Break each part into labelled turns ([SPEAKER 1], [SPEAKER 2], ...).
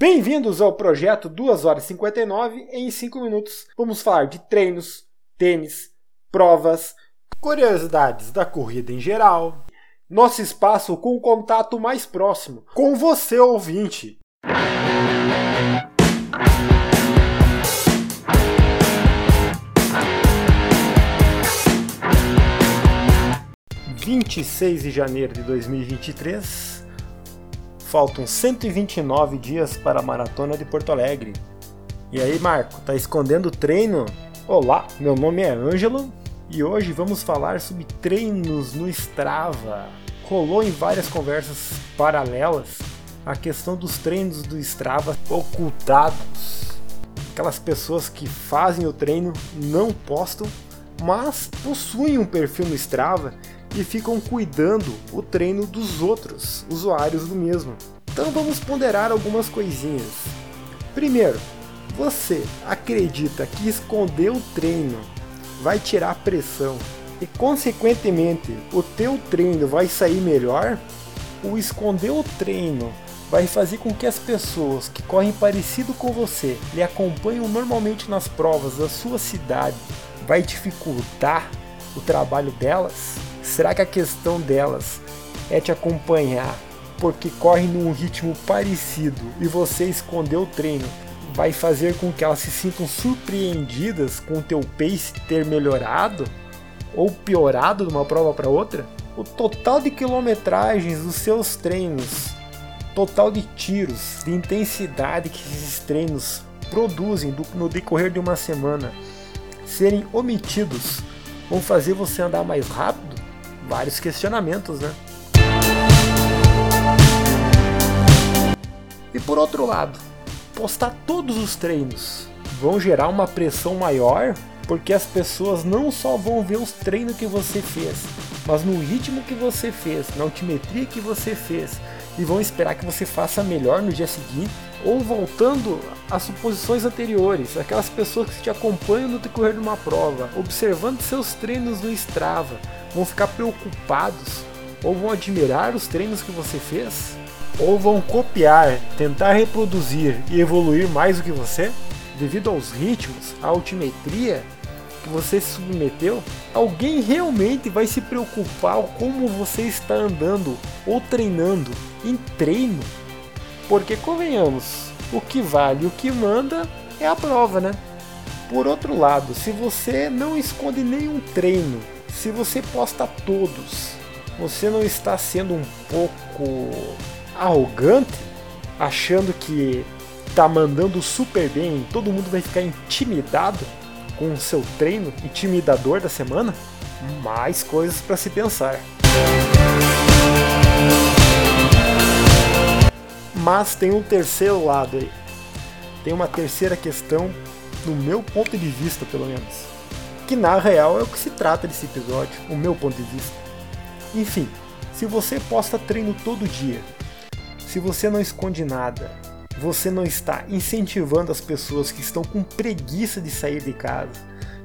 [SPEAKER 1] Bem-vindos ao projeto 2 horas e 59 em 5 minutos. Vamos falar de treinos, tênis, provas, curiosidades da corrida em geral, nosso espaço com o contato mais próximo com você ouvinte. 26 de janeiro de 2023. Faltam 129 dias para a maratona de Porto Alegre. E aí, Marco, tá escondendo o treino? Olá, meu nome é Ângelo e hoje vamos falar sobre treinos no Strava. Rolou em várias conversas paralelas a questão dos treinos do Strava ocultados. Aquelas pessoas que fazem o treino não postam, mas possuem um perfil no Strava e ficam cuidando o treino dos outros usuários do mesmo. Então vamos ponderar algumas coisinhas. Primeiro, você acredita que esconder o treino vai tirar pressão e consequentemente o teu treino vai sair melhor? O esconder o treino vai fazer com que as pessoas que correm parecido com você lhe acompanham normalmente nas provas da sua cidade vai dificultar o trabalho delas? Será que a questão delas é te acompanhar porque corre num ritmo parecido e você escondeu o treino vai fazer com que elas se sintam surpreendidas com o teu pace ter melhorado ou piorado de uma prova para outra? O total de quilometragens dos seus treinos, total de tiros, de intensidade que esses treinos produzem no decorrer de uma semana serem omitidos vão fazer você andar mais rápido? Vários questionamentos, né? E por outro lado, postar todos os treinos vão gerar uma pressão maior, porque as pessoas não só vão ver os treinos que você fez, mas no ritmo que você fez, na altimetria que você fez, e vão esperar que você faça melhor no dia seguinte, ou voltando às suposições anteriores, aquelas pessoas que te acompanham no decorrer de uma prova, observando seus treinos no Strava, vão ficar preocupados ou vão admirar os treinos que você fez? Ou vão copiar, tentar reproduzir e evoluir mais do que você? Devido aos ritmos, à altimetria que você se submeteu? Alguém realmente vai se preocupar como você está andando ou treinando em treino? Porque convenhamos, o que vale, o que manda é a prova, né? Por outro lado, se você não esconde nenhum treino se você posta todos, você não está sendo um pouco arrogante, achando que está mandando super bem, todo mundo vai ficar intimidado com o seu treino intimidador da semana? Mais coisas para se pensar. Mas tem um terceiro lado aí. Tem uma terceira questão, no meu ponto de vista, pelo menos que na real é o que se trata desse episódio, o meu ponto de vista. Enfim, se você posta treino todo dia, se você não esconde nada, você não está incentivando as pessoas que estão com preguiça de sair de casa,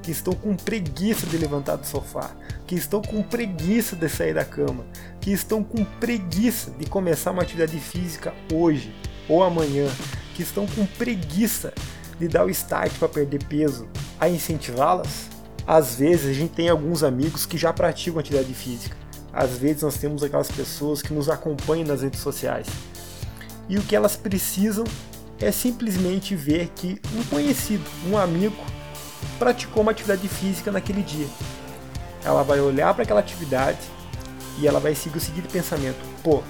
[SPEAKER 1] que estão com preguiça de levantar do sofá, que estão com preguiça de sair da cama, que estão com preguiça de começar uma atividade física hoje ou amanhã, que estão com preguiça de dar o start para perder peso, a incentivá-las? Às vezes a gente tem alguns amigos que já praticam atividade física. Às vezes nós temos aquelas pessoas que nos acompanham nas redes sociais. E o que elas precisam é simplesmente ver que um conhecido, um amigo, praticou uma atividade física naquele dia. Ela vai olhar para aquela atividade e ela vai seguir o seguinte pensamento: pô,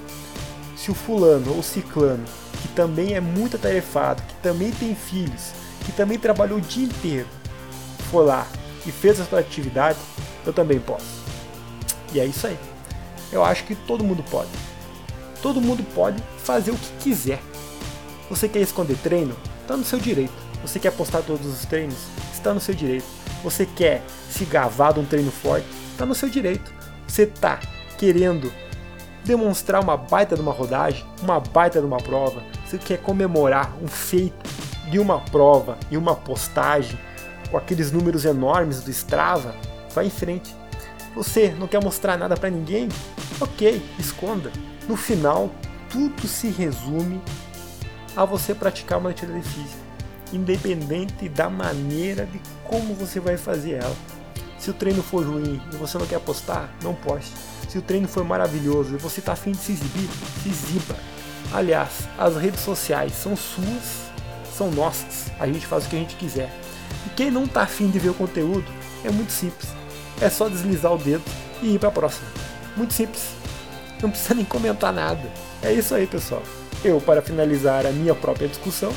[SPEAKER 1] se o fulano ou ciclano, que também é muito atarefado, que também tem filhos, que também trabalhou o dia inteiro, for lá e fez essa atividade, eu também posso. E é isso aí. Eu acho que todo mundo pode. Todo mundo pode fazer o que quiser. Você quer esconder treino? Está no seu direito. Você quer postar todos os treinos? Está no seu direito. Você quer se gavar de um treino forte? Está no seu direito. Você está querendo demonstrar uma baita de uma rodagem, uma baita de uma prova, você quer comemorar um feito de uma prova e uma postagem com aqueles números enormes do Strava, vai em frente. Você não quer mostrar nada para ninguém? Ok, esconda. No final, tudo se resume a você praticar uma atividade física, independente da maneira de como você vai fazer ela. Se o treino for ruim e você não quer postar, não poste. Se o treino for maravilhoso e você está afim de se exibir, se exiba. Aliás, as redes sociais são suas, são nossas. A gente faz o que a gente quiser. E quem não está afim de ver o conteúdo, é muito simples. É só deslizar o dedo e ir para a próxima. Muito simples. Não precisa nem comentar nada. É isso aí, pessoal. Eu, para finalizar a minha própria discussão,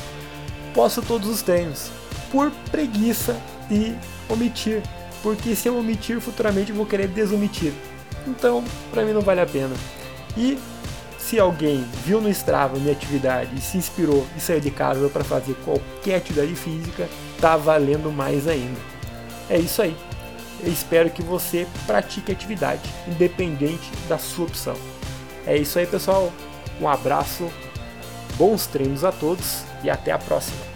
[SPEAKER 1] posto todos os treinos por preguiça de omitir. Porque se eu omitir, futuramente eu vou querer desomitir. Então, para mim não vale a pena. E se alguém viu no Strava minha atividade e se inspirou e saiu de casa para fazer qualquer atividade física, tá valendo mais ainda. É isso aí. Eu espero que você pratique atividade, independente da sua opção. É isso aí, pessoal. Um abraço, bons treinos a todos e até a próxima.